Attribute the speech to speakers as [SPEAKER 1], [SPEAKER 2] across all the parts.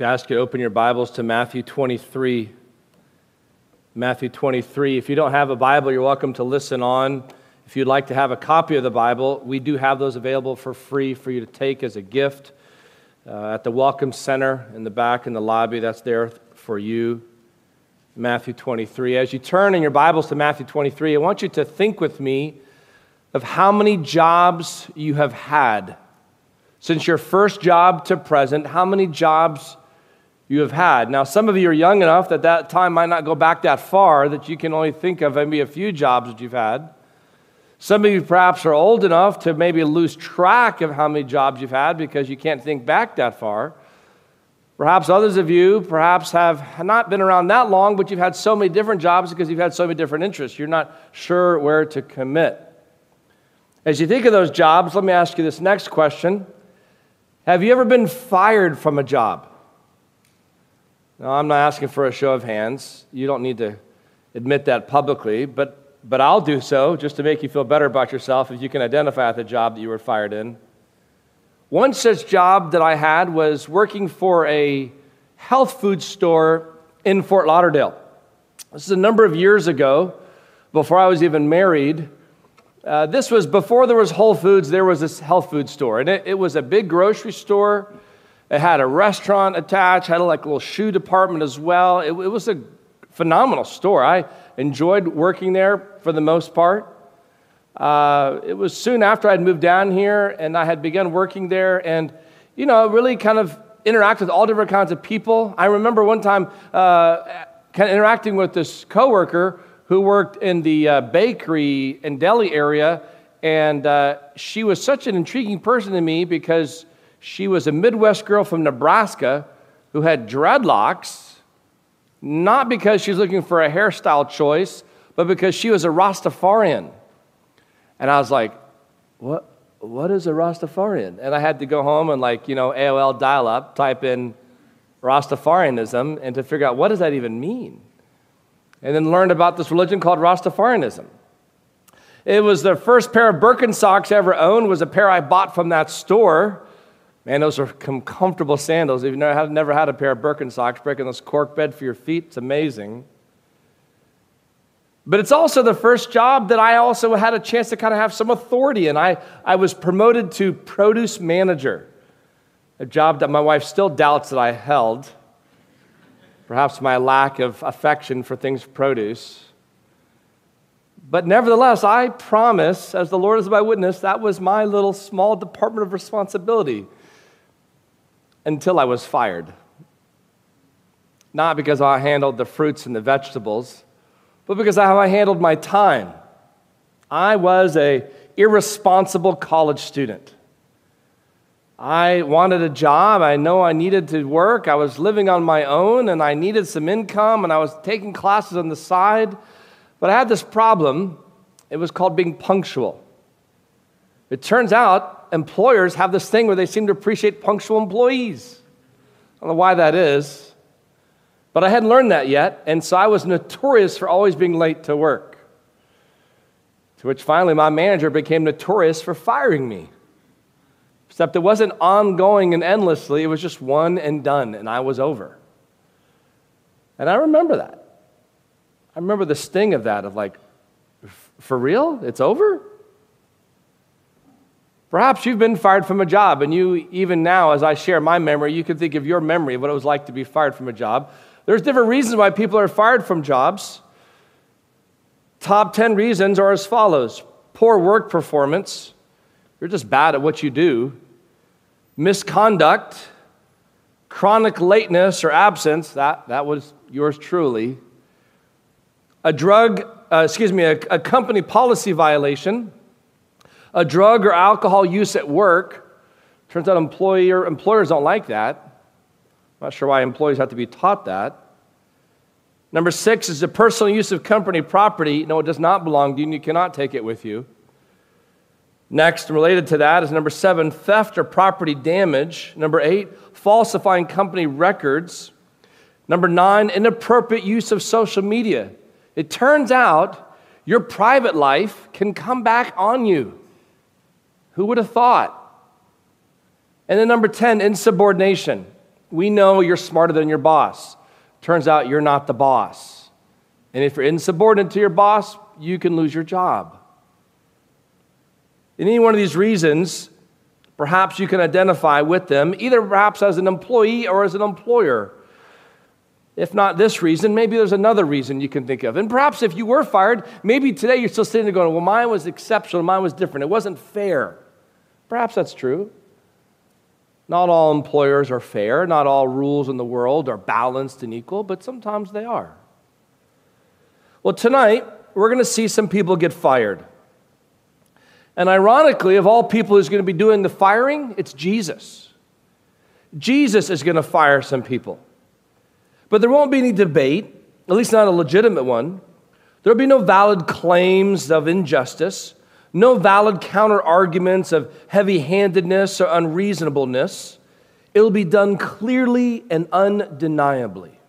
[SPEAKER 1] to ask you to open your Bibles to Matthew 23. Matthew 23. If you don't have a Bible, you're welcome to listen on. If you'd like to have a copy of the Bible, we do have those available for free for you to take as a gift uh, at the Welcome Center in the back in the lobby. That's there for you. Matthew 23. As you turn in your Bibles to Matthew 23, I want you to think with me of how many jobs you have had. Since your first job to present, how many jobs you have had. Now, some of you are young enough that that time might not go back that far that you can only think of maybe a few jobs that you've had. Some of you perhaps are old enough to maybe lose track of how many jobs you've had because you can't think back that far. Perhaps others of you perhaps have not been around that long, but you've had so many different jobs because you've had so many different interests. You're not sure where to commit. As you think of those jobs, let me ask you this next question Have you ever been fired from a job? Now, I'm not asking for a show of hands. You don't need to admit that publicly, but, but I'll do so just to make you feel better about yourself if you can identify the job that you were fired in. One such job that I had was working for a health food store in Fort Lauderdale. This is a number of years ago, before I was even married. Uh, this was before there was Whole Foods, there was this health food store. And it, it was a big grocery store. It had a restaurant attached, had a little shoe department as well. It, it was a phenomenal store. I enjoyed working there for the most part. Uh, it was soon after I'd moved down here and I had begun working there and, you know, really kind of interact with all different kinds of people. I remember one time uh, kind of interacting with this coworker who worked in the uh, bakery and deli area, and uh, she was such an intriguing person to me because she was a Midwest girl from Nebraska who had dreadlocks, not because she was looking for a hairstyle choice, but because she was a Rastafarian. And I was like, what, what is a Rastafarian? And I had to go home and, like, you know, AOL dial up, type in Rastafarianism, and to figure out what does that even mean? And then learned about this religion called Rastafarianism. It was the first pair of Birkenstocks I ever owned was a pair I bought from that store. Man, those are comfortable sandals. If you've never had, never had a pair of Birkenstocks, breaking this cork bed for your feet, it's amazing. But it's also the first job that I also had a chance to kind of have some authority in. I, I was promoted to produce manager, a job that my wife still doubts that I held. Perhaps my lack of affection for things produce. But nevertheless, I promise, as the Lord is my witness, that was my little small department of responsibility until I was fired. Not because I handled the fruits and the vegetables, but because how I handled my time. I was a irresponsible college student. I wanted a job. I know I needed to work. I was living on my own and I needed some income and I was taking classes on the side. But I had this problem. It was called being punctual. It turns out employers have this thing where they seem to appreciate punctual employees. I don't know why that is, but I hadn't learned that yet, and so I was notorious for always being late to work. To which finally my manager became notorious for firing me. Except it wasn't ongoing and endlessly, it was just one and done, and I was over. And I remember that. I remember the sting of that, of like, for real? It's over? Perhaps you've been fired from a job, and you, even now, as I share my memory, you can think of your memory of what it was like to be fired from a job. There's different reasons why people are fired from jobs. Top 10 reasons are as follows. Poor work performance, you're just bad at what you do, misconduct, chronic lateness or absence, that, that was yours truly, a drug, uh, excuse me, a, a company policy violation a drug or alcohol use at work. Turns out employer, employers don't like that. I'm Not sure why employees have to be taught that. Number six is the personal use of company property. No, it does not belong to you, and you cannot take it with you. Next, related to that, is number seven, theft or property damage. Number eight, falsifying company records. Number nine, inappropriate use of social media. It turns out your private life can come back on you. Who would have thought? And then number 10, insubordination. We know you're smarter than your boss. Turns out you're not the boss. And if you're insubordinate to your boss, you can lose your job. In any one of these reasons, perhaps you can identify with them, either perhaps as an employee or as an employer. If not this reason, maybe there's another reason you can think of. And perhaps if you were fired, maybe today you're still sitting there going, well, mine was exceptional, mine was different. It wasn't fair. Perhaps that's true. Not all employers are fair, not all rules in the world are balanced and equal, but sometimes they are. Well, tonight, we're going to see some people get fired. And ironically, of all people who's going to be doing the firing, it's Jesus. Jesus is going to fire some people. But there won't be any debate, at least not a legitimate one. There'll be no valid claims of injustice, no valid counter arguments of heavy handedness or unreasonableness. It'll be done clearly and undeniably.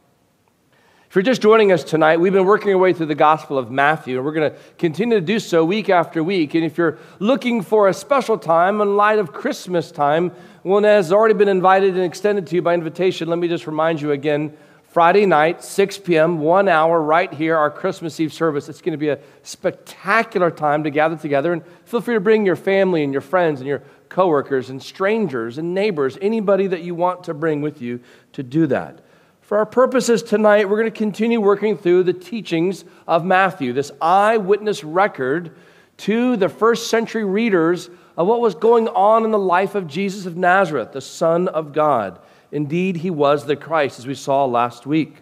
[SPEAKER 1] If you're just joining us tonight, we've been working our way through the Gospel of Matthew, and we're going to continue to do so week after week. And if you're looking for a special time in light of Christmas time, one that has already been invited and extended to you by invitation, let me just remind you again Friday night, 6 p.m., one hour, right here, our Christmas Eve service. It's going to be a spectacular time to gather together. And feel free to bring your family and your friends and your coworkers and strangers and neighbors, anybody that you want to bring with you to do that. For our purposes tonight, we're going to continue working through the teachings of Matthew, this eyewitness record to the first century readers of what was going on in the life of Jesus of Nazareth, the Son of God. Indeed, he was the Christ, as we saw last week.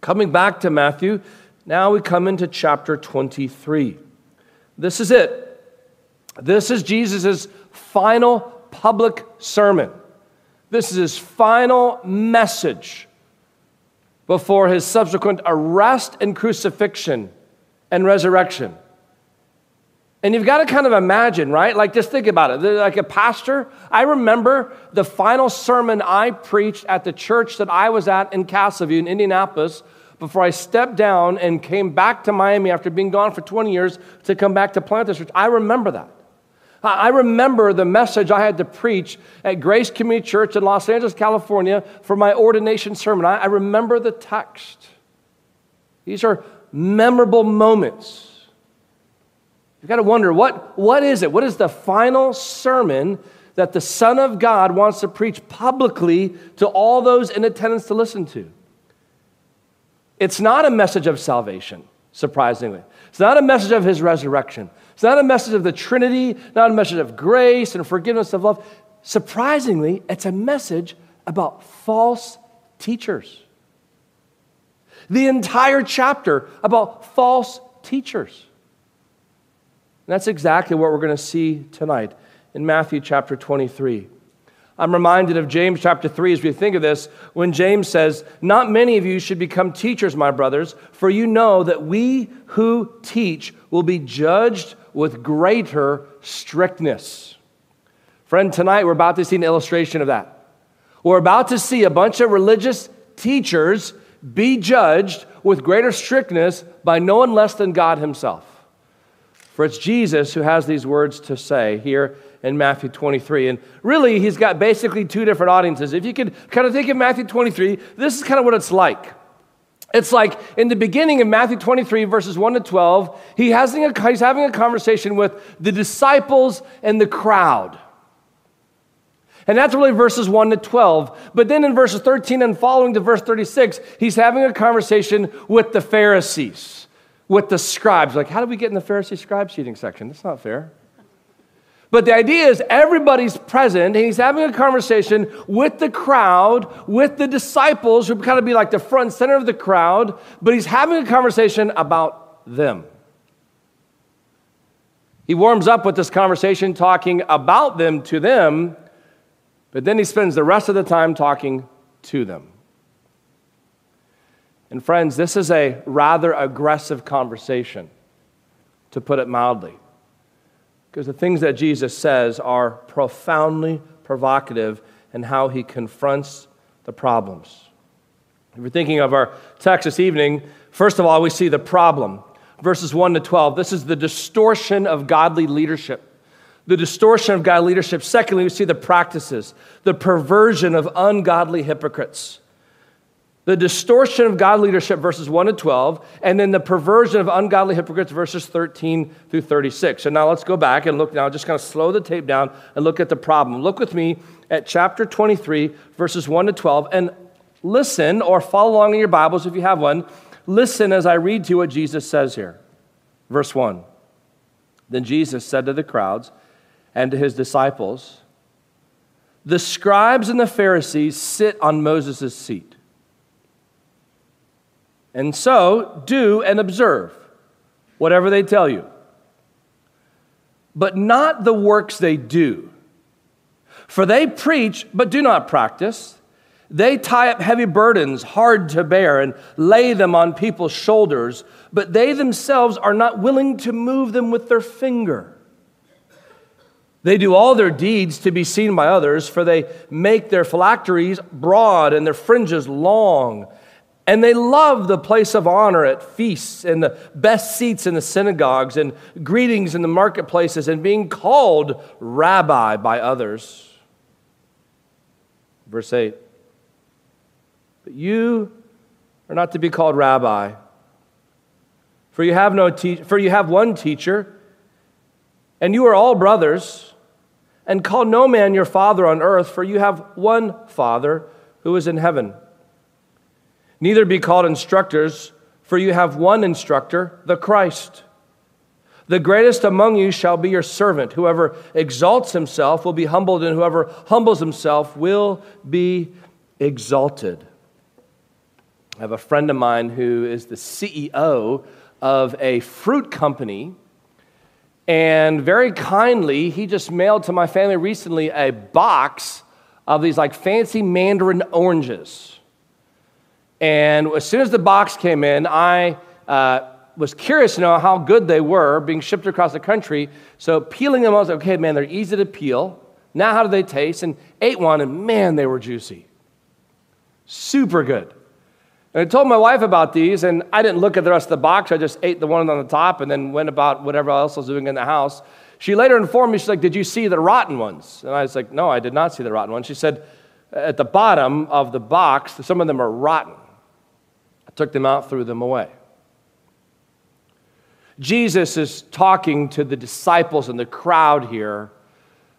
[SPEAKER 1] Coming back to Matthew, now we come into chapter 23. This is it. This is Jesus' final public sermon. This is his final message before his subsequent arrest and crucifixion and resurrection. And you've got to kind of imagine, right? Like, just think about it. Like a pastor, I remember the final sermon I preached at the church that I was at in Castleview in Indianapolis before I stepped down and came back to Miami after being gone for 20 years to come back to plant this church. I remember that. I remember the message I had to preach at Grace Community Church in Los Angeles, California for my ordination sermon. I, remember the text. These are memorable moments. You've got to wonder what, what is it? What is the final sermon that the Son of God wants to preach publicly to all those in attendance to listen to? It's not a message of salvation, surprisingly. It's not a message of his resurrection. It's not a message of the Trinity, not a message of grace and forgiveness of love. Surprisingly, it's a message about false teachers. The entire chapter about false teachers. And that's exactly what we're going to see tonight in Matthew chapter 23. I'm reminded of James chapter 3 as we think of this, when James says, Not many of you should become teachers, my brothers, for you know that we who teach will be judged with greater strictness. Friend, tonight we're about to see an illustration of that. We're about to see a bunch of religious teachers be judged with greater strictness by no one less than God Himself. For it's Jesus who has these words to say here in Matthew 23. And really, he's got basically two different audiences. If you could kind of think of Matthew 23, this is kind of what it's like. It's like in the beginning of Matthew 23, verses 1 to 12, he has, he's having a conversation with the disciples and the crowd. And that's really verses 1 to 12. But then in verses 13 and following to verse 36, he's having a conversation with the Pharisees, with the scribes. Like, how do we get in the Pharisee scribe seating section? That's not fair. But the idea is everybody's present, and he's having a conversation with the crowd, with the disciples, who kind of be like the front center of the crowd, but he's having a conversation about them. He warms up with this conversation, talking about them to them, but then he spends the rest of the time talking to them. And friends, this is a rather aggressive conversation, to put it mildly, because the things that Jesus says are profoundly provocative in how he confronts the problems. If you're thinking of our text this evening, first of all, we see the problem. Verses 1 to 12. This is the distortion of godly leadership. The distortion of godly leadership. Secondly, we see the practices, the perversion of ungodly hypocrites. The distortion of God leadership, verses 1 to 12, and then the perversion of ungodly hypocrites, verses 13 through 36. So now let's go back and look now, just kind of slow the tape down and look at the problem. Look with me at chapter 23, verses 1 to 12, and listen or follow along in your Bibles if you have one. Listen as I read to you what Jesus says here. Verse 1 Then Jesus said to the crowds and to his disciples, The scribes and the Pharisees sit on Moses' seat. And so, do and observe whatever they tell you, but not the works they do. For they preach, but do not practice. They tie up heavy burdens, hard to bear, and lay them on people's shoulders, but they themselves are not willing to move them with their finger. They do all their deeds to be seen by others, for they make their phylacteries broad and their fringes long and they love the place of honor at feasts and the best seats in the synagogues and greetings in the marketplaces and being called rabbi by others. Verse 8 But you are not to be called rabbi, for you have, no te- for you have one teacher, and you are all brothers. And call no man your father on earth, for you have one Father who is in heaven. Neither be called instructors, for you have one instructor, the Christ. The greatest among you shall be your servant. Whoever exalts himself will be humbled, and whoever humbles himself will be exalted. I have a friend of mine who is the CEO of a fruit company. And very kindly, he just mailed to my family recently a box of these like fancy mandarin oranges. And as soon as the box came in, I uh, was curious to know how good they were being shipped across the country. So peeling them, I was like, okay, man, they're easy to peel. Now, how do they taste? And ate one, and man, they were juicy. Super good. And I told my wife about these, and I didn't look at the rest of the box. I just ate the one on the top and then went about whatever else I was doing in the house. She later informed me, she's like, Did you see the rotten ones? And I was like, No, I did not see the rotten ones. She said, At the bottom of the box, some of them are rotten took them out, threw them away. Jesus is talking to the disciples and the crowd here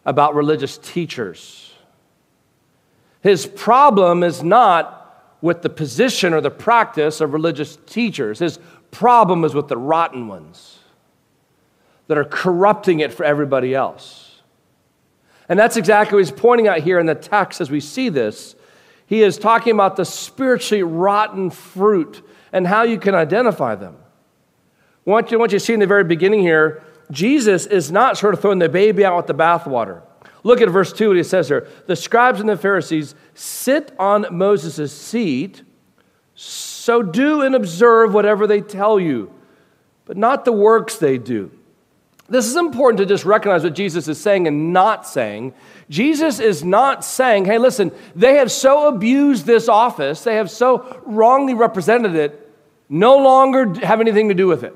[SPEAKER 1] about religious teachers. His problem is not with the position or the practice of religious teachers, his problem is with the rotten ones that are corrupting it for everybody else. And that's exactly what he's pointing out here in the text as we see this. He is talking about the spiritually rotten fruit and how you can identify them. What you, what you see in the very beginning here, Jesus is not sort of throwing the baby out with the bathwater. Look at verse 2, what he says here. The scribes and the Pharisees sit on Moses' seat, so do and observe whatever they tell you, but not the works they do. This is important to just recognize what Jesus is saying and not saying. Jesus is not saying, hey, listen, they have so abused this office, they have so wrongly represented it, no longer have anything to do with it.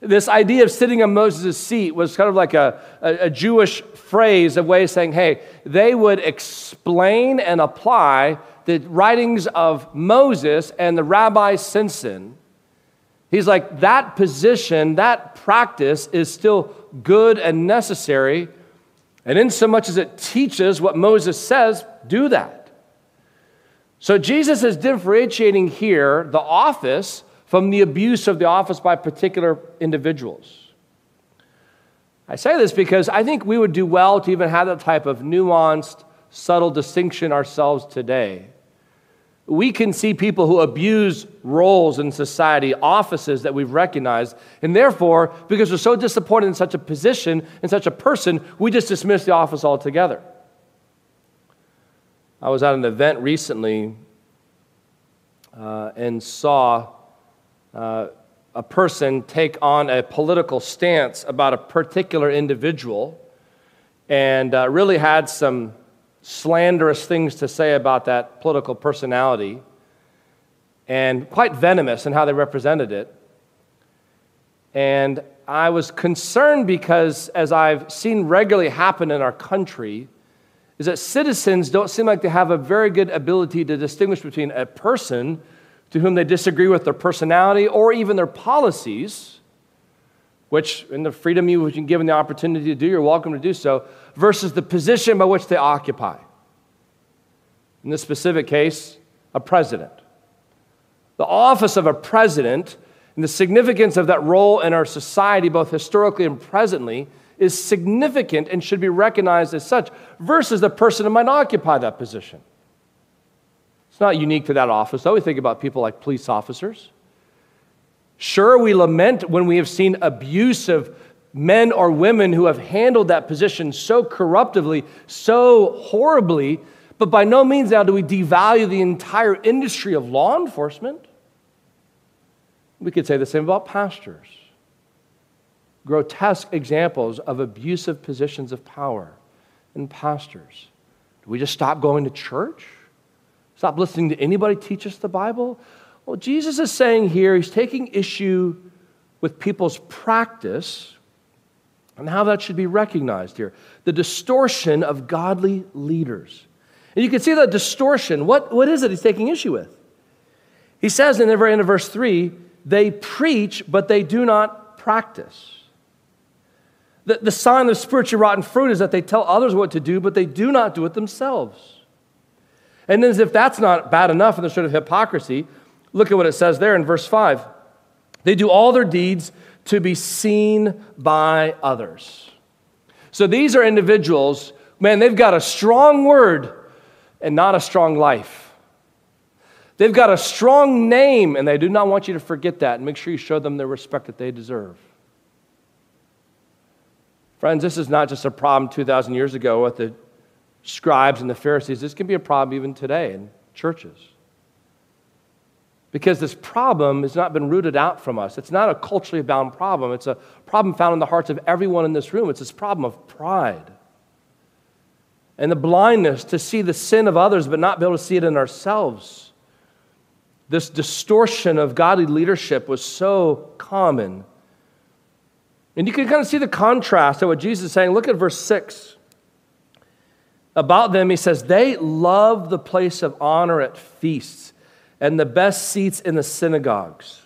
[SPEAKER 1] This idea of sitting on Moses' seat was kind of like a, a, a Jewish phrase, a way of saying, hey, they would explain and apply the writings of Moses and the rabbi Simpson He's like, that position, that practice is still good and necessary. And in so much as it teaches what Moses says, do that. So Jesus is differentiating here the office from the abuse of the office by particular individuals. I say this because I think we would do well to even have that type of nuanced, subtle distinction ourselves today we can see people who abuse roles in society, offices that we've recognized, and therefore, because we're so disappointed in such a position, and such a person, we just dismiss the office altogether. I was at an event recently uh, and saw uh, a person take on a political stance about a particular individual and uh, really had some slanderous things to say about that political personality and quite venomous in how they represented it. And I was concerned because, as I've seen regularly happen in our country, is that citizens don't seem like they have a very good ability to distinguish between a person to whom they disagree with their personality or even their policies, which, in the freedom you've been given the opportunity to do, you're welcome to do so, versus the position by which they occupy. In this specific case, a president. The office of a president and the significance of that role in our society, both historically and presently, is significant and should be recognized as such, versus the person who might occupy that position. It's not unique to that office, though. We think about people like police officers. Sure, we lament when we have seen abuse of men or women who have handled that position so corruptively, so horribly, but by no means now do we devalue the entire industry of law enforcement. We could say the same about pastors. Grotesque examples of abusive positions of power in pastors. Do we just stop going to church? Stop listening to anybody teach us the Bible? Well, Jesus is saying here, he's taking issue with people's practice and how that should be recognized here. The distortion of godly leaders. And you can see that distortion. What, what is it he's taking issue with? He says in the very end of verse 3 they preach, but they do not practice. The, the sign of spiritually rotten fruit is that they tell others what to do, but they do not do it themselves. And as if that's not bad enough in the sort of hypocrisy, look at what it says there in verse 5. They do all their deeds to be seen by others. So these are individuals, man, they've got a strong word and not a strong life. They've got a strong name, and they do not want you to forget that. And make sure you show them the respect that they deserve. Friends, this is not just a problem 2,000 years ago with the scribes and the Pharisees. This can be a problem even today in churches. Because this problem has not been rooted out from us. It's not a culturally bound problem, it's a problem found in the hearts of everyone in this room. It's this problem of pride and the blindness to see the sin of others but not be able to see it in ourselves. This distortion of godly leadership was so common. And you can kind of see the contrast of what Jesus is saying. Look at verse 6. About them, he says, They love the place of honor at feasts and the best seats in the synagogues.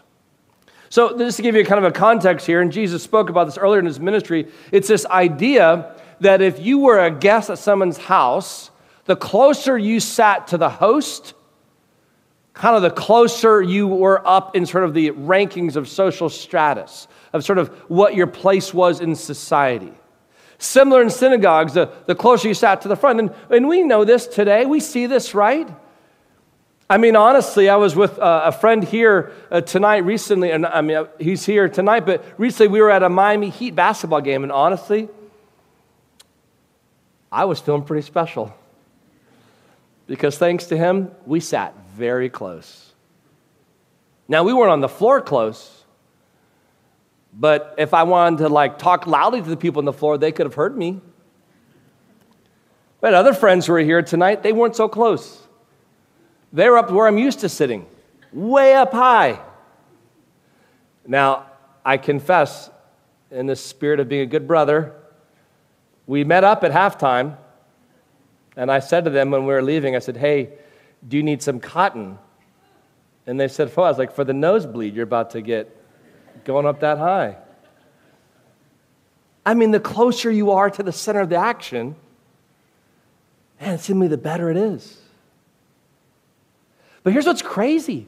[SPEAKER 1] So, just to give you kind of a context here, and Jesus spoke about this earlier in his ministry, it's this idea that if you were a guest at someone's house, the closer you sat to the host, kind of the closer you were up in sort of the rankings of social status, of sort of what your place was in society. Similar in synagogues, the, the closer you sat to the front. And, and we know this today. We see this, right? I mean, honestly, I was with uh, a friend here uh, tonight recently, and I mean, uh, he's here tonight, but recently we were at a Miami Heat basketball game, and honestly, I was feeling pretty special. Because thanks to him, we sat very close. Now, we weren't on the floor close, but if I wanted to like talk loudly to the people on the floor, they could have heard me. But other friends who were here tonight, they weren't so close. They were up where I'm used to sitting, way up high. Now, I confess, in the spirit of being a good brother, we met up at halftime, and I said to them when we were leaving, I said, Hey, do you need some cotton? And they said, "For." I was like, For the nosebleed, you're about to get going up that high. I mean, the closer you are to the center of the action, man, seemingly the better it is. But here's what's crazy.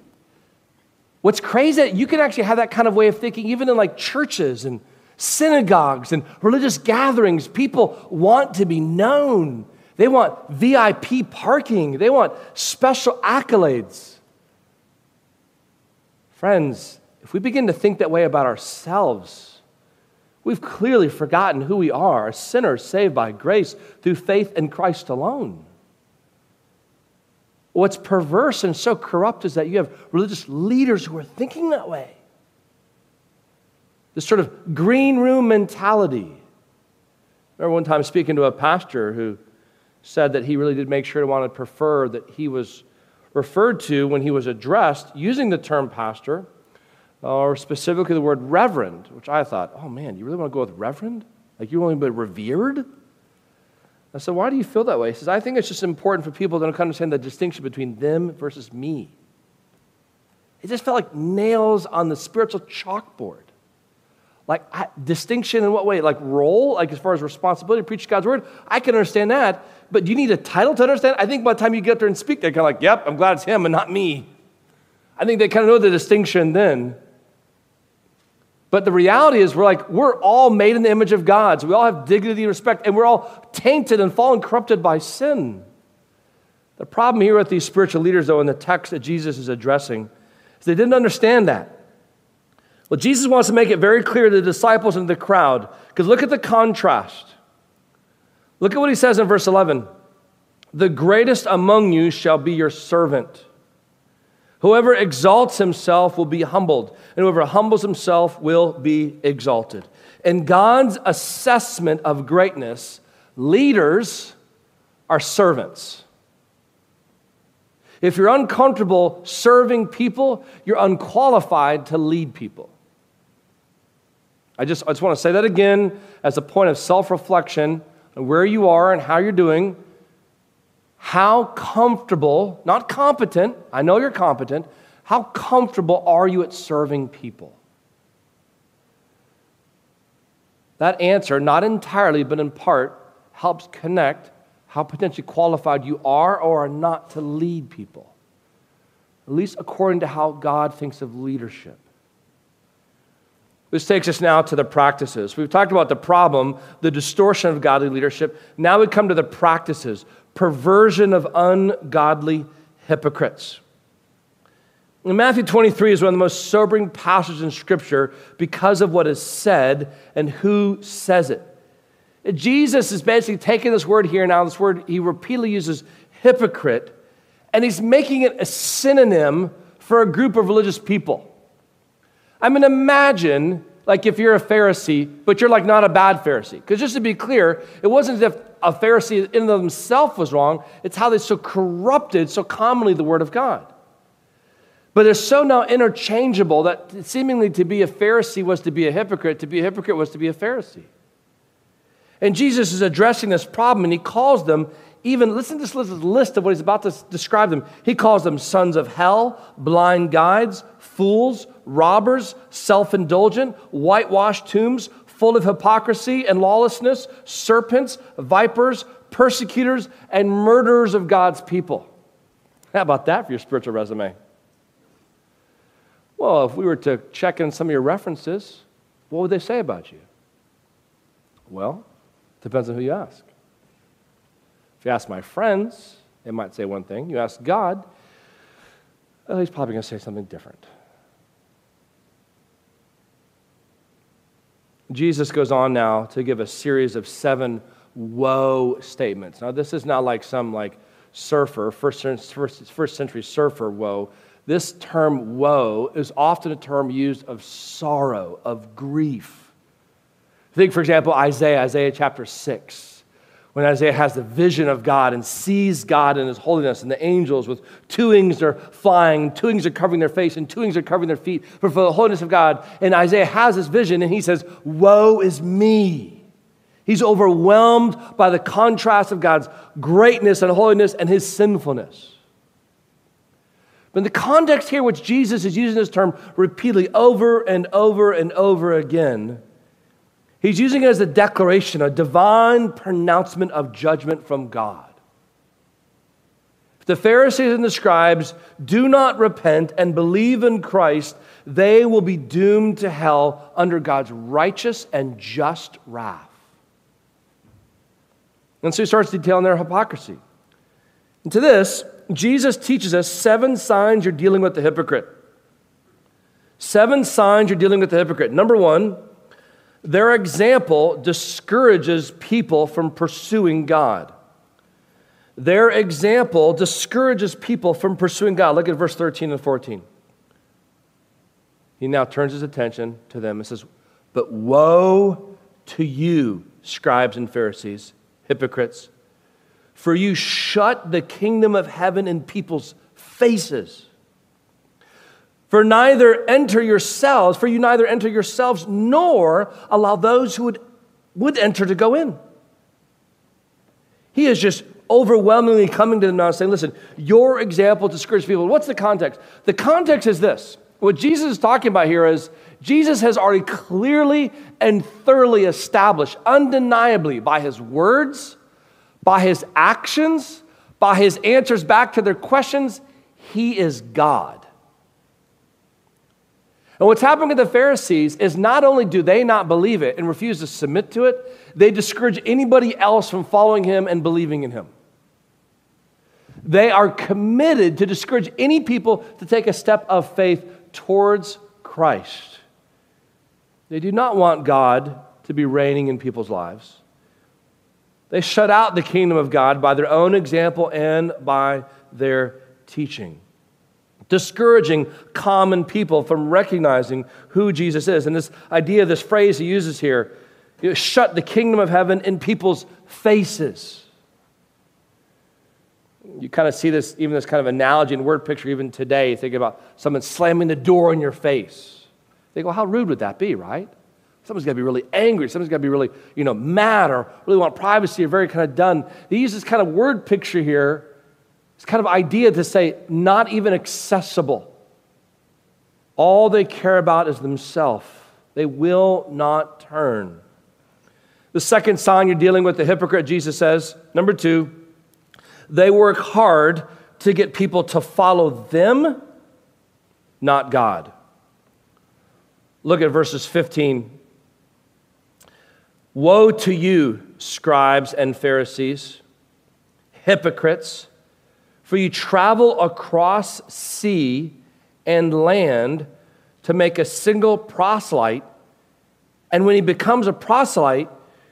[SPEAKER 1] What's crazy, you can actually have that kind of way of thinking even in like churches and synagogues and religious gatherings. People want to be known. They want VIP parking. They want special accolades. Friends, if we begin to think that way about ourselves, we've clearly forgotten who we are, a sinner saved by grace through faith in Christ alone. What's perverse and so corrupt is that you have religious leaders who are thinking that way. This sort of green room mentality. I remember one time speaking to a pastor who said that he really did make sure to want to prefer that he was referred to when he was addressed using the term pastor uh, or specifically the word reverend, which I thought, oh man, you really want to go with reverend? Like you want to be revered? I said, why do you feel that way? He says, I think it's just important for people to understand the distinction between them versus me. It just felt like nails on the spiritual chalkboard. Like I, distinction in what way? Like role, like as far as responsibility to preach God's word. I can understand that, but do you need a title to understand? I think by the time you get up there and speak, they're kind of like, "Yep, I'm glad it's him and not me." I think they kind of know the distinction then. But the reality is, we're like, we're all made in the image of God. So we all have dignity and respect, and we're all tainted and fallen corrupted by sin. The problem here with these spiritual leaders, though, in the text that Jesus is addressing, is they didn't understand that. Well, Jesus wants to make it very clear to the disciples and the crowd, because look at the contrast. Look at what he says in verse 11 The greatest among you shall be your servant. Whoever exalts himself will be humbled, and whoever humbles himself will be exalted. In God's assessment of greatness, leaders are servants. If you're uncomfortable serving people, you're unqualified to lead people. I just, I just want to say that again as a point of self reflection on where you are and how you're doing how comfortable, not competent, I know you're competent, how comfortable are you at serving people? That answer, not entirely, but in part, helps connect how potentially qualified you are or are not to lead people, at least according to how God thinks of leadership. This takes us now to the practices. We've talked about the problem, the distortion of godly leadership. Now we come to the practices perversion of ungodly hypocrites. And Matthew 23 is one of the most sobering passages in Scripture because of what is said and who says it. Jesus is basically taking this word here now, this word he repeatedly uses hypocrite, and he's making it a synonym for a group of religious people. I mean, imagine like if you're a Pharisee, but you're like not a bad Pharisee. Because just to be clear, it wasn't as if a Pharisee in himself was wrong, it's how they so corrupted so commonly the Word of God. But they're so now interchangeable that seemingly to be a Pharisee was to be a hypocrite, to be a hypocrite was to be a Pharisee. And Jesus is addressing this problem and he calls them even, listen to this list of what he's about to describe them. He calls them sons of hell, blind guides, fools, robbers, self indulgent, whitewashed tombs, full of hypocrisy and lawlessness, serpents, vipers, persecutors, and murderers of God's people. How about that for your spiritual resume? Well, if we were to check in some of your references, what would they say about you? Well, depends on who you ask. If you ask my friends, they might say one thing. You ask God, well, he's probably going to say something different. Jesus goes on now to give a series of seven woe statements. Now, this is not like some like surfer, first, first, first century surfer woe. This term woe is often a term used of sorrow, of grief. Think, for example, Isaiah, Isaiah chapter 6 when Isaiah has the vision of God and sees God in his holiness, and the angels with two wings are flying, two wings are covering their face, and two wings are covering their feet for, for the holiness of God. And Isaiah has this vision, and he says, Woe is me. He's overwhelmed by the contrast of God's greatness and holiness and his sinfulness. But in the context here, which Jesus is using this term repeatedly over and over and over again, He's using it as a declaration, a divine pronouncement of judgment from God. If the Pharisees and the scribes do not repent and believe in Christ, they will be doomed to hell under God's righteous and just wrath. And so he starts detailing their hypocrisy. And to this, Jesus teaches us seven signs you're dealing with the hypocrite. Seven signs you're dealing with the hypocrite. Number one, their example discourages people from pursuing God. Their example discourages people from pursuing God. Look at verse 13 and 14. He now turns his attention to them and says, But woe to you, scribes and Pharisees, hypocrites, for you shut the kingdom of heaven in people's faces. For neither enter yourselves, for you neither enter yourselves nor allow those who would, would enter to go in. He is just overwhelmingly coming to them now and saying, listen, your example discourages people. What's the context? The context is this. What Jesus is talking about here is Jesus has already clearly and thoroughly established, undeniably, by his words, by his actions, by his answers back to their questions, he is God. And what's happening to the Pharisees is not only do they not believe it and refuse to submit to it, they discourage anybody else from following him and believing in him. They are committed to discourage any people to take a step of faith towards Christ. They do not want God to be reigning in people's lives. They shut out the kingdom of God by their own example and by their teaching discouraging common people from recognizing who Jesus is. And this idea, this phrase he uses here, you shut the kingdom of heaven in people's faces. You kind of see this, even this kind of analogy and word picture, even today. Think about someone slamming the door in your face. They go, how rude would that be, right? Someone's got to be really angry. Someone's got to be really, you know, mad or really want privacy or very kind of done. He uses this kind of word picture here it's kind of idea to say, not even accessible. All they care about is themselves. They will not turn. The second sign you're dealing with the hypocrite, Jesus says, number two, they work hard to get people to follow them, not God. Look at verses 15. Woe to you, scribes and Pharisees, hypocrites! For you travel across sea and land to make a single proselyte. And when he becomes a proselyte,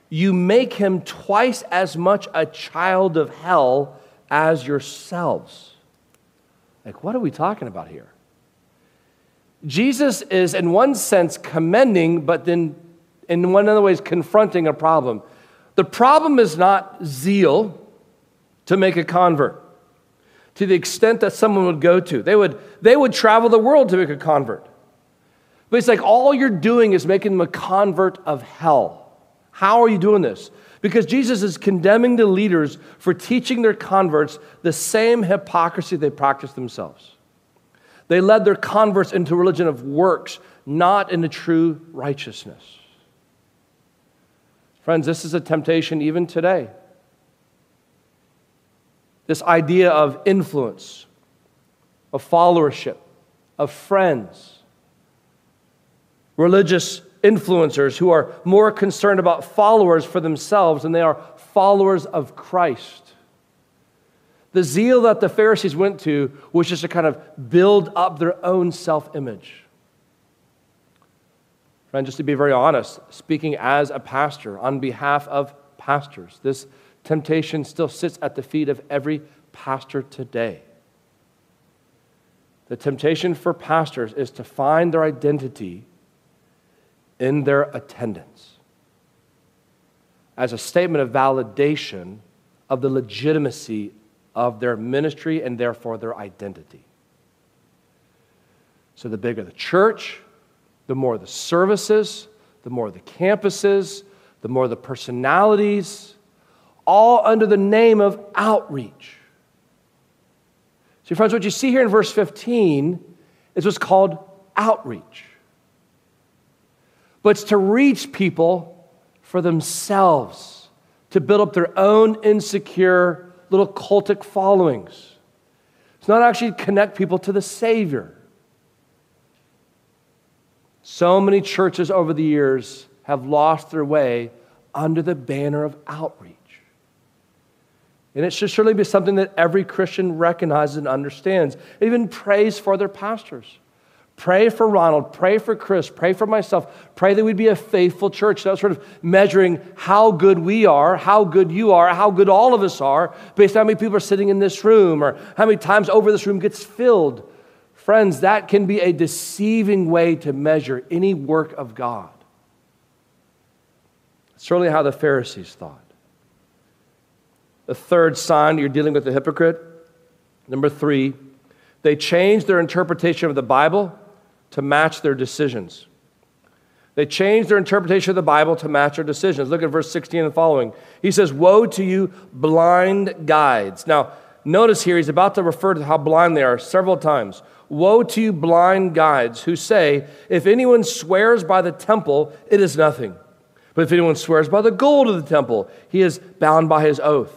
[SPEAKER 1] you make him twice as much a child of hell as yourselves. Like, what are we talking about here? Jesus is, in one sense, commending, but then in one other ways, confronting a problem. The problem is not zeal to make a convert to the extent that someone would go to. They would, they would travel the world to make a convert. But it's like all you're doing is making them a convert of hell. How are you doing this? Because Jesus is condemning the leaders for teaching their converts the same hypocrisy they practice themselves. They led their converts into a religion of works, not into true righteousness. Friends, this is a temptation even today this idea of influence, of followership, of friends, religious influencers who are more concerned about followers for themselves than they are followers of Christ. The zeal that the Pharisees went to was just to kind of build up their own self image. Friend, just to be very honest, speaking as a pastor on behalf of pastors, this Temptation still sits at the feet of every pastor today. The temptation for pastors is to find their identity in their attendance as a statement of validation of the legitimacy of their ministry and therefore their identity. So, the bigger the church, the more the services, the more the campuses, the more the personalities, all under the name of outreach. See, friends, what you see here in verse 15 is what's called outreach. But it's to reach people for themselves, to build up their own insecure little cultic followings. It's not actually connect people to the Savior. So many churches over the years have lost their way under the banner of outreach. And it should surely be something that every Christian recognizes and understands. Even prays for their pastors, Pray for Ronald, pray for Chris, pray for myself, pray that we'd be a faithful church. Not sort of measuring how good we are, how good you are, how good all of us are, based on how many people are sitting in this room or how many times over this room gets filled. Friends, that can be a deceiving way to measure any work of God. Certainly how the Pharisees thought. The third sign you're dealing with the hypocrite. Number three, they change their interpretation of the Bible to match their decisions. They change their interpretation of the Bible to match their decisions. Look at verse 16 and following. He says, Woe to you, blind guides. Now, notice here, he's about to refer to how blind they are several times. Woe to you, blind guides, who say, If anyone swears by the temple, it is nothing. But if anyone swears by the gold of the temple, he is bound by his oath.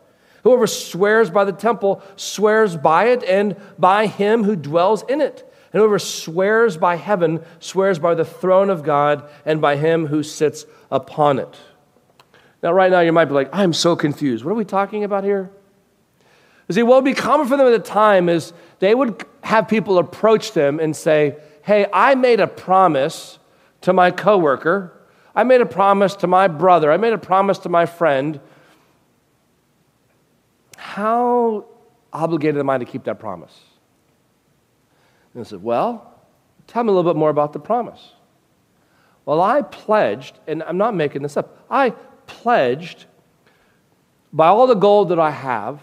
[SPEAKER 1] Whoever swears by the temple swears by it and by him who dwells in it. And whoever swears by heaven swears by the throne of God and by him who sits upon it. Now, right now, you might be like, I'm so confused. What are we talking about here? You see, what would be common for them at the time is they would have people approach them and say, hey, I made a promise to my coworker. I made a promise to my brother. I made a promise to my friend. How obligated am I to keep that promise? And I said, Well, tell me a little bit more about the promise. Well, I pledged, and I'm not making this up, I pledged by all the gold that I have,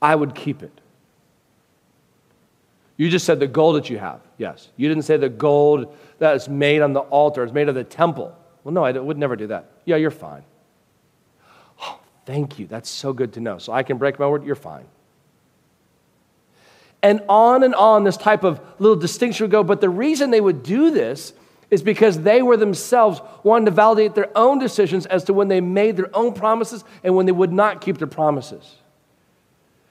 [SPEAKER 1] I would keep it. You just said the gold that you have. Yes. You didn't say the gold that is made on the altar, it's made of the temple. Well, no, I would never do that. Yeah, you're fine. Thank you. That's so good to know. So I can break my word. You're fine. And on and on, this type of little distinction would go. But the reason they would do this is because they were themselves wanting to validate their own decisions as to when they made their own promises and when they would not keep their promises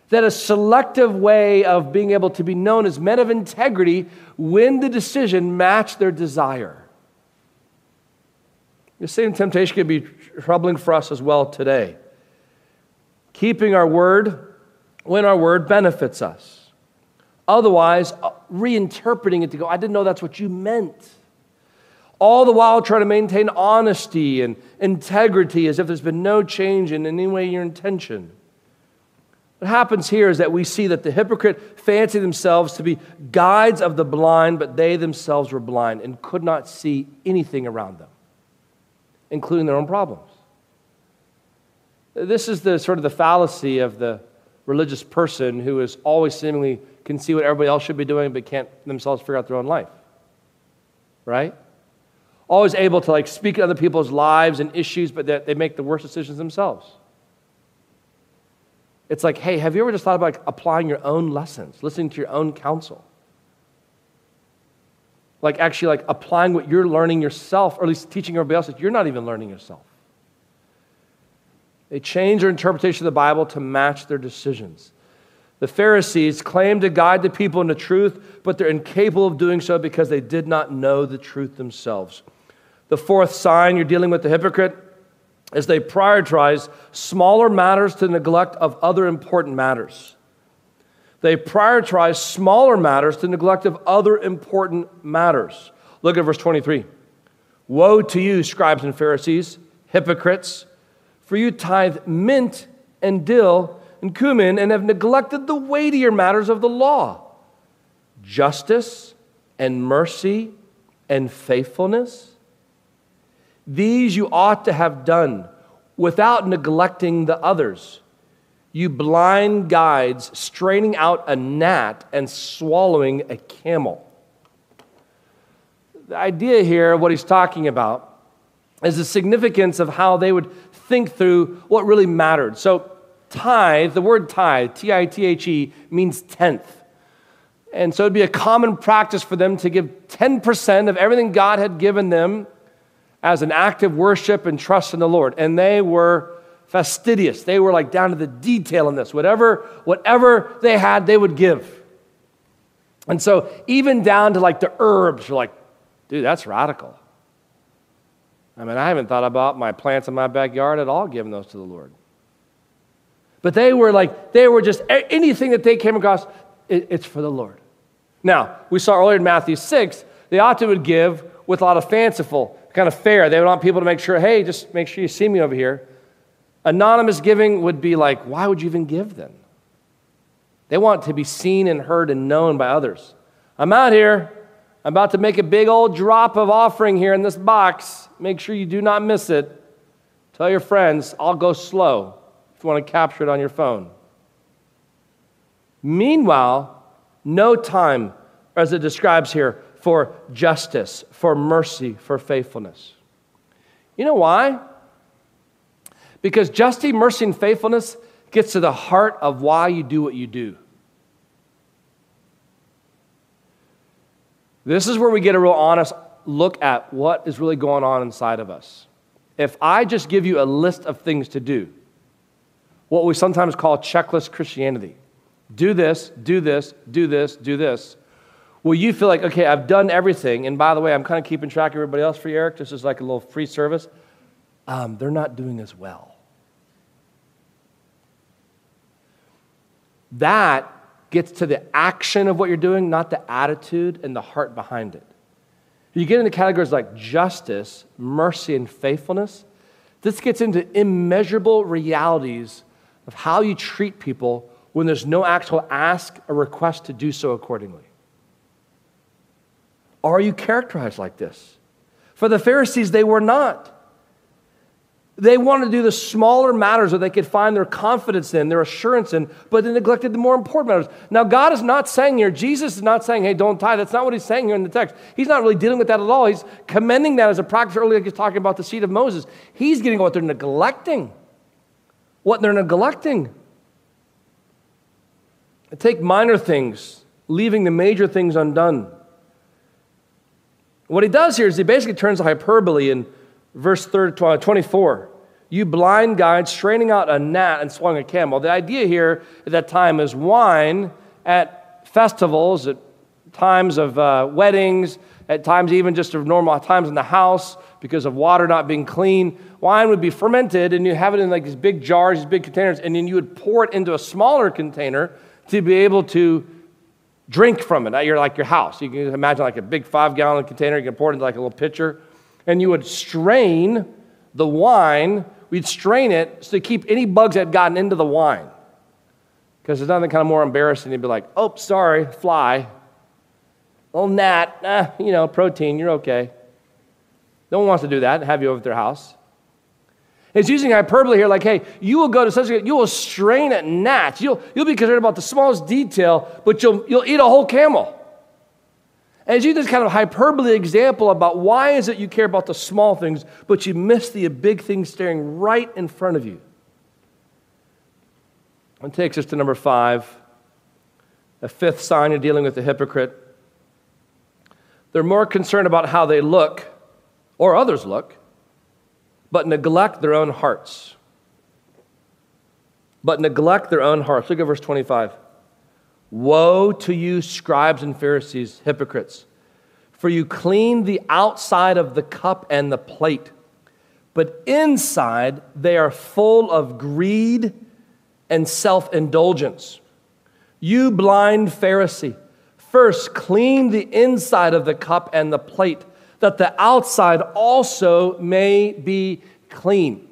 [SPEAKER 1] that a selective way of being able to be known as men of integrity when the decision matched their desire. The same temptation can be troubling for us as well today. Keeping our word when our word benefits us. Otherwise, uh, reinterpreting it to go, I didn't know that's what you meant. All the while, trying to maintain honesty and integrity as if there's been no change in any way your intention. What happens here is that we see that the hypocrite fancy themselves to be guides of the blind, but they themselves were blind and could not see anything around them, including their own problems. This is the sort of the fallacy of the religious person who is always seemingly can see what everybody else should be doing, but can't themselves figure out their own life. Right? Always able to like speak to other people's lives and issues, but that they make the worst decisions themselves. It's like, hey, have you ever just thought about applying your own lessons, listening to your own counsel? Like actually like applying what you're learning yourself, or at least teaching everybody else that you're not even learning yourself. They change their interpretation of the Bible to match their decisions. The Pharisees claim to guide the people into truth, but they're incapable of doing so because they did not know the truth themselves. The fourth sign you're dealing with the hypocrite as they prioritize smaller matters to neglect of other important matters. They prioritize smaller matters to neglect of other important matters. Look at verse 23. Woe to you, scribes and Pharisees, hypocrites, for you tithe mint and dill and cumin and have neglected the weightier matters of the law justice and mercy and faithfulness. These you ought to have done without neglecting the others. You blind guides straining out a gnat and swallowing a camel. The idea here, what he's talking about, is the significance of how they would think through what really mattered. So, tithe, the word tithe, T I T H E, means tenth. And so it'd be a common practice for them to give 10% of everything God had given them as an act of worship and trust in the Lord. And they were fastidious. They were like down to the detail in this. Whatever, whatever they had, they would give. And so, even down to like the herbs, you're like, dude, that's radical. I mean, I haven't thought about my plants in my backyard at all, giving those to the Lord. But they were like, they were just anything that they came across, it, it's for the Lord. Now, we saw earlier in Matthew 6, they often would give with a lot of fanciful, kind of fair. They would want people to make sure, hey, just make sure you see me over here. Anonymous giving would be like, why would you even give then? They want to be seen and heard and known by others. I'm out here. I'm about to make a big old drop of offering here in this box. Make sure you do not miss it. Tell your friends, I'll go slow if you want to capture it on your phone. Meanwhile, no time, as it describes here, for justice, for mercy, for faithfulness. You know why? Because justice, mercy, and faithfulness gets to the heart of why you do what you do. This is where we get a real honest look at what is really going on inside of us. If I just give you a list of things to do, what we sometimes call checklist Christianity do this, do this, do this, do this. Will you feel like, okay, I've done everything, and by the way, I'm kind of keeping track of everybody else for you, Eric. This is like a little free service. Um, they're not doing as well. That gets to the action of what you're doing, not the attitude and the heart behind it. You get into categories like justice, mercy, and faithfulness. This gets into immeasurable realities of how you treat people when there's no actual ask or request to do so accordingly. Are you characterized like this? For the Pharisees, they were not. They wanted to do the smaller matters that they could find their confidence in, their assurance in, but they neglected the more important matters. Now, God is not saying here, Jesus is not saying, hey, don't tithe. That's not what he's saying here in the text. He's not really dealing with that at all. He's commending that as a practice earlier, like he's talking about the seed of Moses. He's getting what they're neglecting. What they're neglecting. Take minor things, leaving the major things undone. What he does here is he basically turns the hyperbole in verse 24. You blind guides, straining out a gnat and swung a camel. The idea here at that time is wine at festivals, at times of uh, weddings, at times even just of normal times in the house because of water not being clean. Wine would be fermented and you have it in like these big jars, these big containers, and then you would pour it into a smaller container to be able to drink from it at your like your house. You can imagine like a big five gallon container, you can pour it into like a little pitcher and you would strain the wine. We'd strain it to keep any bugs that had gotten into the wine. Because there's nothing kind of more embarrassing. You'd be like, oh, sorry, fly. Little gnat, eh, you know, protein, you're okay. No one wants to do that and have you over at their house. It's using hyperbole here, like, hey, you will go to such a, you will strain at gnats. You'll, you'll be concerned about the smallest detail, but you'll, you'll eat a whole camel. And you this kind of hyperbole example about why is it you care about the small things, but you miss the big things staring right in front of you. And takes us to number five, a fifth sign you're dealing with the hypocrite. They're more concerned about how they look or others look, but neglect their own hearts. But neglect their own hearts. Look at verse 25. Woe to you, scribes and Pharisees, hypocrites! For you clean the outside of the cup and the plate, but inside they are full of greed and self indulgence. You blind Pharisee, first clean the inside of the cup and the plate, that the outside also may be clean.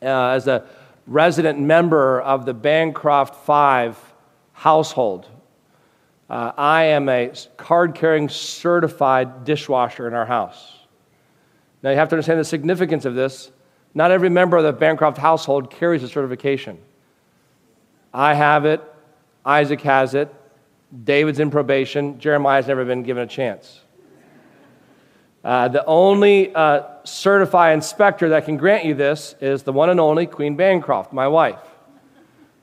[SPEAKER 1] Uh, as a resident member of the Bancroft Five, household. Uh, I am a card carrying certified dishwasher in our house. Now, you have to understand the significance of this. Not every member of the Bancroft household carries a certification. I have it, Isaac has it, David's in probation, Jeremiah's never been given a chance. Uh, the only uh, certified inspector that can grant you this is the one and only Queen Bancroft, my wife.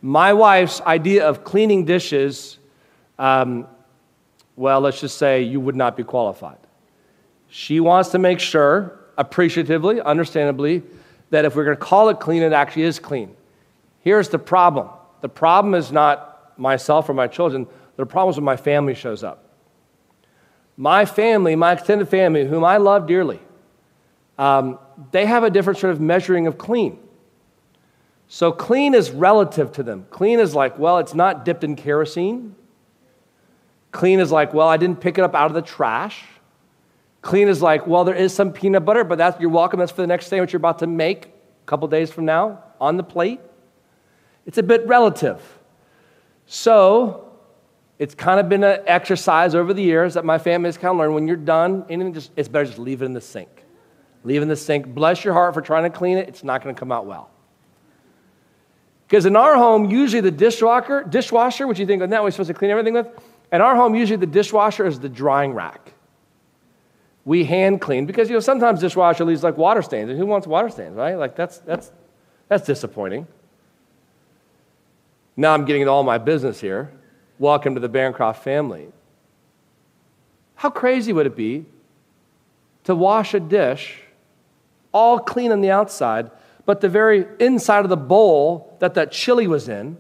[SPEAKER 1] My wife's idea of cleaning dishes, um, well, let's just say you would not be qualified. She wants to make sure appreciatively, understandably, that if we're going to call it clean, it actually is clean. Here's the problem the problem is not myself or my children, the problem is when my family shows up. My family, my extended family, whom I love dearly, um, they have a different sort of measuring of clean. So clean is relative to them. Clean is like, well, it's not dipped in kerosene. Clean is like, well, I didn't pick it up out of the trash. Clean is like, well, there is some peanut butter, but that's, you're welcome. That's for the next sandwich you're about to make a couple days from now on the plate. It's a bit relative. So it's kind of been an exercise over the years that my family has kind of learned when you're done, just, it's better just leave it in the sink. Leave it in the sink. Bless your heart for trying to clean it. It's not going to come out well. Because in our home, usually the dishwasher, dishwasher, which you think, that we're supposed to clean everything with, in our home, usually the dishwasher is the drying rack. We hand clean because you know sometimes dishwasher leaves like water stains, and who wants water stains, right? Like that's that's that's disappointing. Now I'm getting into all my business here. Welcome to the Bancroft family. How crazy would it be to wash a dish all clean on the outside, but the very inside of the bowl that that chili was in,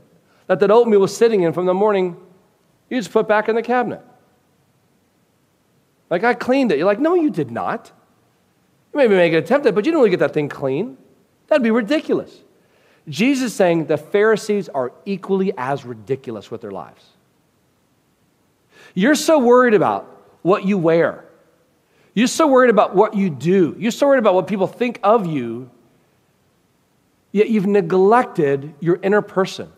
[SPEAKER 1] that that oatmeal was sitting in from the morning, you just put back in the cabinet. Like, I cleaned it. You're like, no, you did not. You maybe make an attempt at it, but you didn't really get that thing clean. That'd be ridiculous. Jesus is saying the Pharisees are equally as ridiculous with their lives. You're so worried about what you wear. You're so worried about what you do. You're so worried about what people think of you, yet you've neglected your inner person.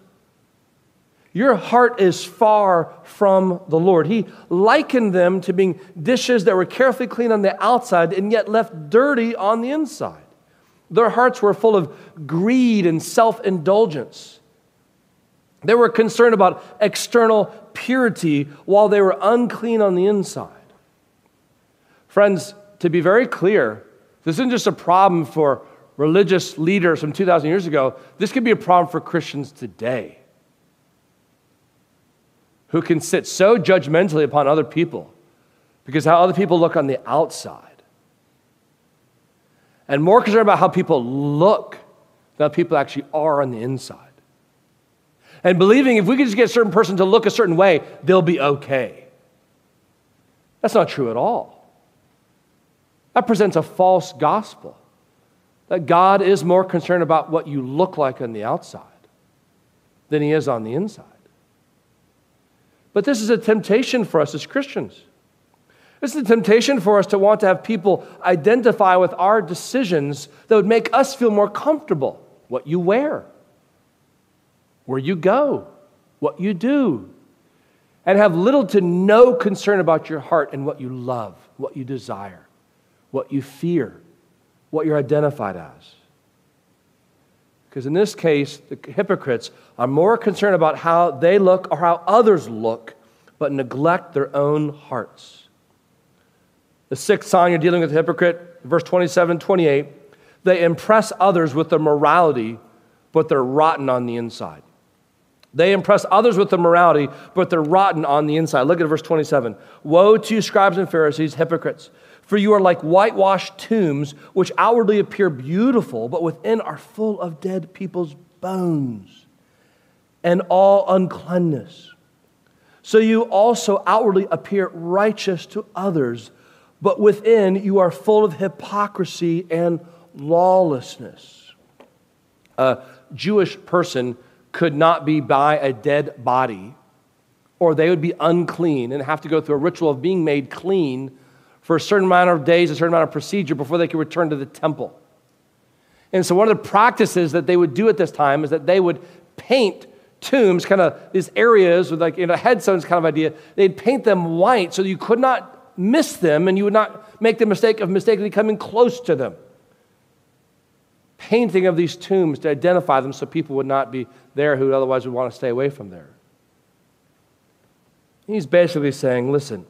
[SPEAKER 1] Your heart is far from the Lord. He likened them to being dishes that were carefully cleaned on the outside and yet left dirty on the inside. Their hearts were full of greed and self indulgence. They were concerned about external purity while they were unclean on the inside. Friends, to be very clear, this isn't just a problem for religious leaders from 2,000 years ago, this could be a problem for Christians today who can sit so judgmentally upon other people because how other people look on the outside and more concerned about how people look than how people actually are on the inside. And believing if we could just get a certain person to look a certain way, they'll be okay. That's not true at all. That presents a false gospel that God is more concerned about what you look like on the outside than he is on the inside. But this is a temptation for us as Christians. This is a temptation for us to want to have people identify with our decisions that would make us feel more comfortable. What you wear, where you go, what you do, and have little to no concern about your heart and what you love, what you desire, what you fear, what you're identified as. Because in this case, the hypocrites are more concerned about how they look or how others look, but neglect their own hearts. The sixth sign you're dealing with a hypocrite, verse 27, 28, they impress others with their morality, but they're rotten on the inside. They impress others with their morality, but they're rotten on the inside. Look at verse 27. Woe to you, scribes and Pharisees, hypocrites! For you are like whitewashed tombs, which outwardly appear beautiful, but within are full of dead people's bones and all uncleanness. So you also outwardly appear righteous to others but within you are full of hypocrisy and lawlessness. A Jewish person could not be by a dead body, or they would be unclean and have to go through a ritual of being made clean for a certain amount of days, a certain amount of procedure before they could return to the temple. And so, one of the practices that they would do at this time is that they would paint tombs, kind of these areas with like you know headstones kind of idea. They'd paint them white so you could not miss them and you would not make the mistake of mistakenly coming close to them. Painting of these tombs to identify them so people would not be there who otherwise would want to stay away from there. He's basically saying, listen,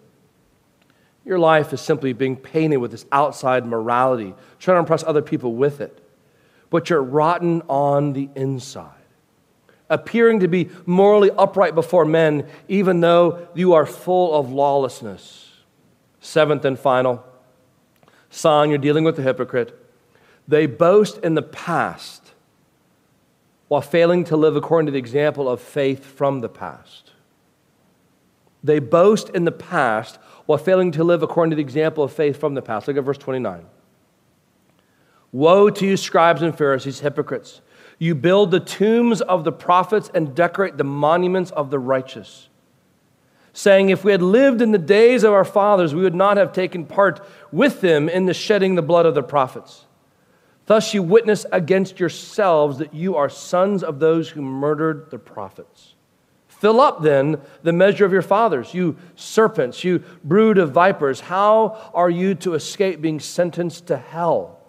[SPEAKER 1] your life is simply being painted with this outside morality, trying to impress other people with it. But you're rotten on the inside, appearing to be morally upright before men, even though you are full of lawlessness. Seventh and final, Son, you're dealing with a hypocrite. They boast in the past while failing to live according to the example of faith from the past. They boast in the past while failing to live according to the example of faith from the past. Look at verse 29. Woe to you, scribes and Pharisees, hypocrites! You build the tombs of the prophets and decorate the monuments of the righteous, saying, If we had lived in the days of our fathers, we would not have taken part with them in the shedding the blood of the prophets. Thus you witness against yourselves that you are sons of those who murdered the prophets. Fill up then the measure of your fathers, you serpents, you brood of vipers. How are you to escape being sentenced to hell?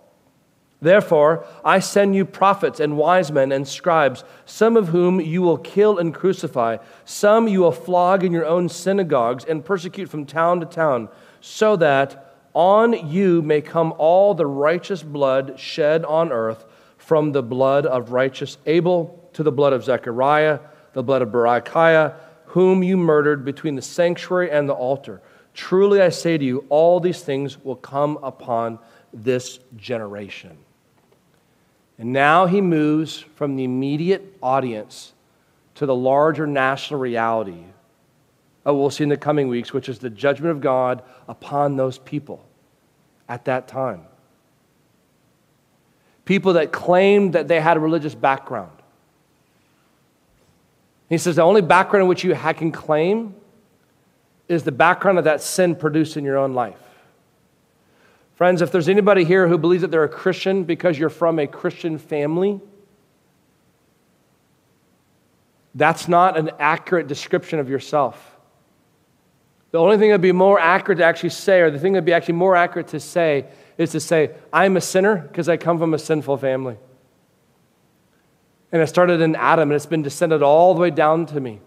[SPEAKER 1] Therefore, I send you prophets and wise men and scribes, some of whom you will kill and crucify, some you will flog in your own synagogues and persecute from town to town, so that on you may come all the righteous blood shed on earth, from the blood of righteous Abel to the blood of Zechariah, the blood of Berechiah, whom you murdered between the sanctuary and the altar. Truly I say to you, all these things will come upon this generation. And now he moves from the immediate audience to the larger national reality of what we'll see in the coming weeks, which is the judgment of God upon those people at that time. People that claimed that they had a religious background. He says the only background in which you can claim is the background of that sin produced in your own life. Friends, if there's anybody here who believes that they're a Christian because you're from a Christian family, that's not an accurate description of yourself. The only thing that'd be more accurate to actually say, or the thing that'd be actually more accurate to say, is to say, I'm a sinner because I come from a sinful family. And it started in Adam, and it's been descended all the way down to me.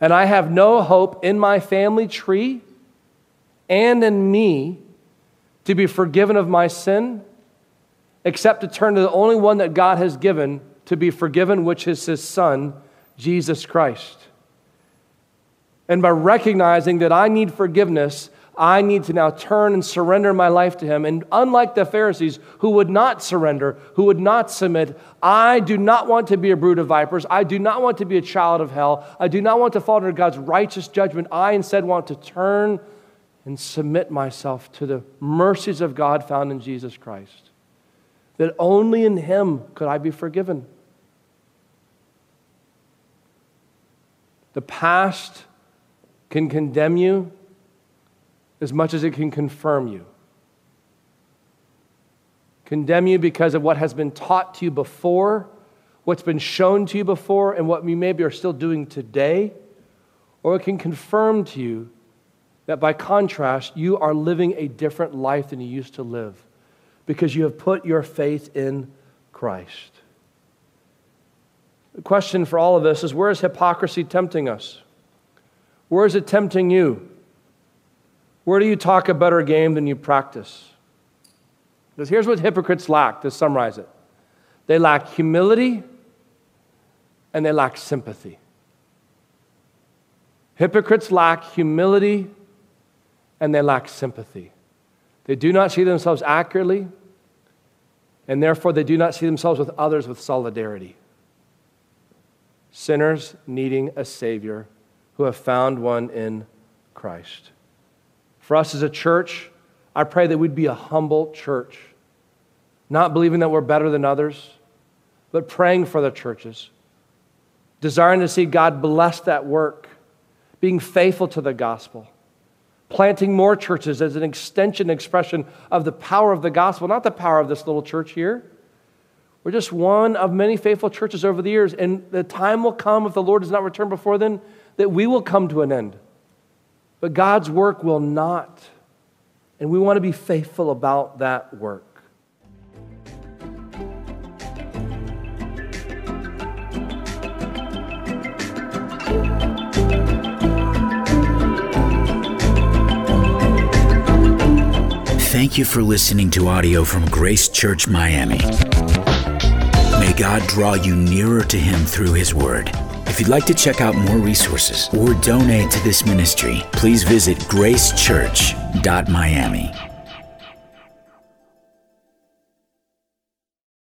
[SPEAKER 1] And I have no hope in my family tree and in me to be forgiven of my sin except to turn to the only one that God has given to be forgiven, which is his Son, Jesus Christ. And by recognizing that I need forgiveness, I need to now turn and surrender my life to Him. And unlike the Pharisees who would not surrender, who would not submit, I do not want to be a brood of vipers. I do not want to be a child of hell. I do not want to fall under God's righteous judgment. I instead want to turn and submit myself to the mercies of God found in Jesus Christ. That only in Him could I be forgiven. The past can condemn you as much as it can confirm you. Condemn you because of what has been taught to you before, what's been shown to you before, and what you maybe are still doing today. Or it can confirm to you that by contrast, you are living a different life than you used to live because you have put your faith in Christ. The question for all of us is where is hypocrisy tempting us? Where is it tempting you? Where do you talk a better game than you practice? Because here's what hypocrites lack to summarize it they lack humility and they lack sympathy. Hypocrites lack humility and they lack sympathy. They do not see themselves accurately, and therefore they do not see themselves with others with solidarity. Sinners needing a Savior who have found one in Christ. For us as a church, I pray that we'd be a humble church, not believing that we're better than others, but praying for the churches, desiring to see God bless that work, being faithful to the gospel planting more churches as an extension, expression of the power of the gospel, not the power of this little church here. We're just one of many faithful churches over the years, and the time will come, if the Lord does not return before then, that we will come to an end. But God's work will not. And we want to be faithful about that work.
[SPEAKER 2] Thank you for listening to audio from Grace Church Miami. May God draw you nearer to Him through His Word. If you'd like to check out more resources or donate to this ministry, please visit gracechurch.miami.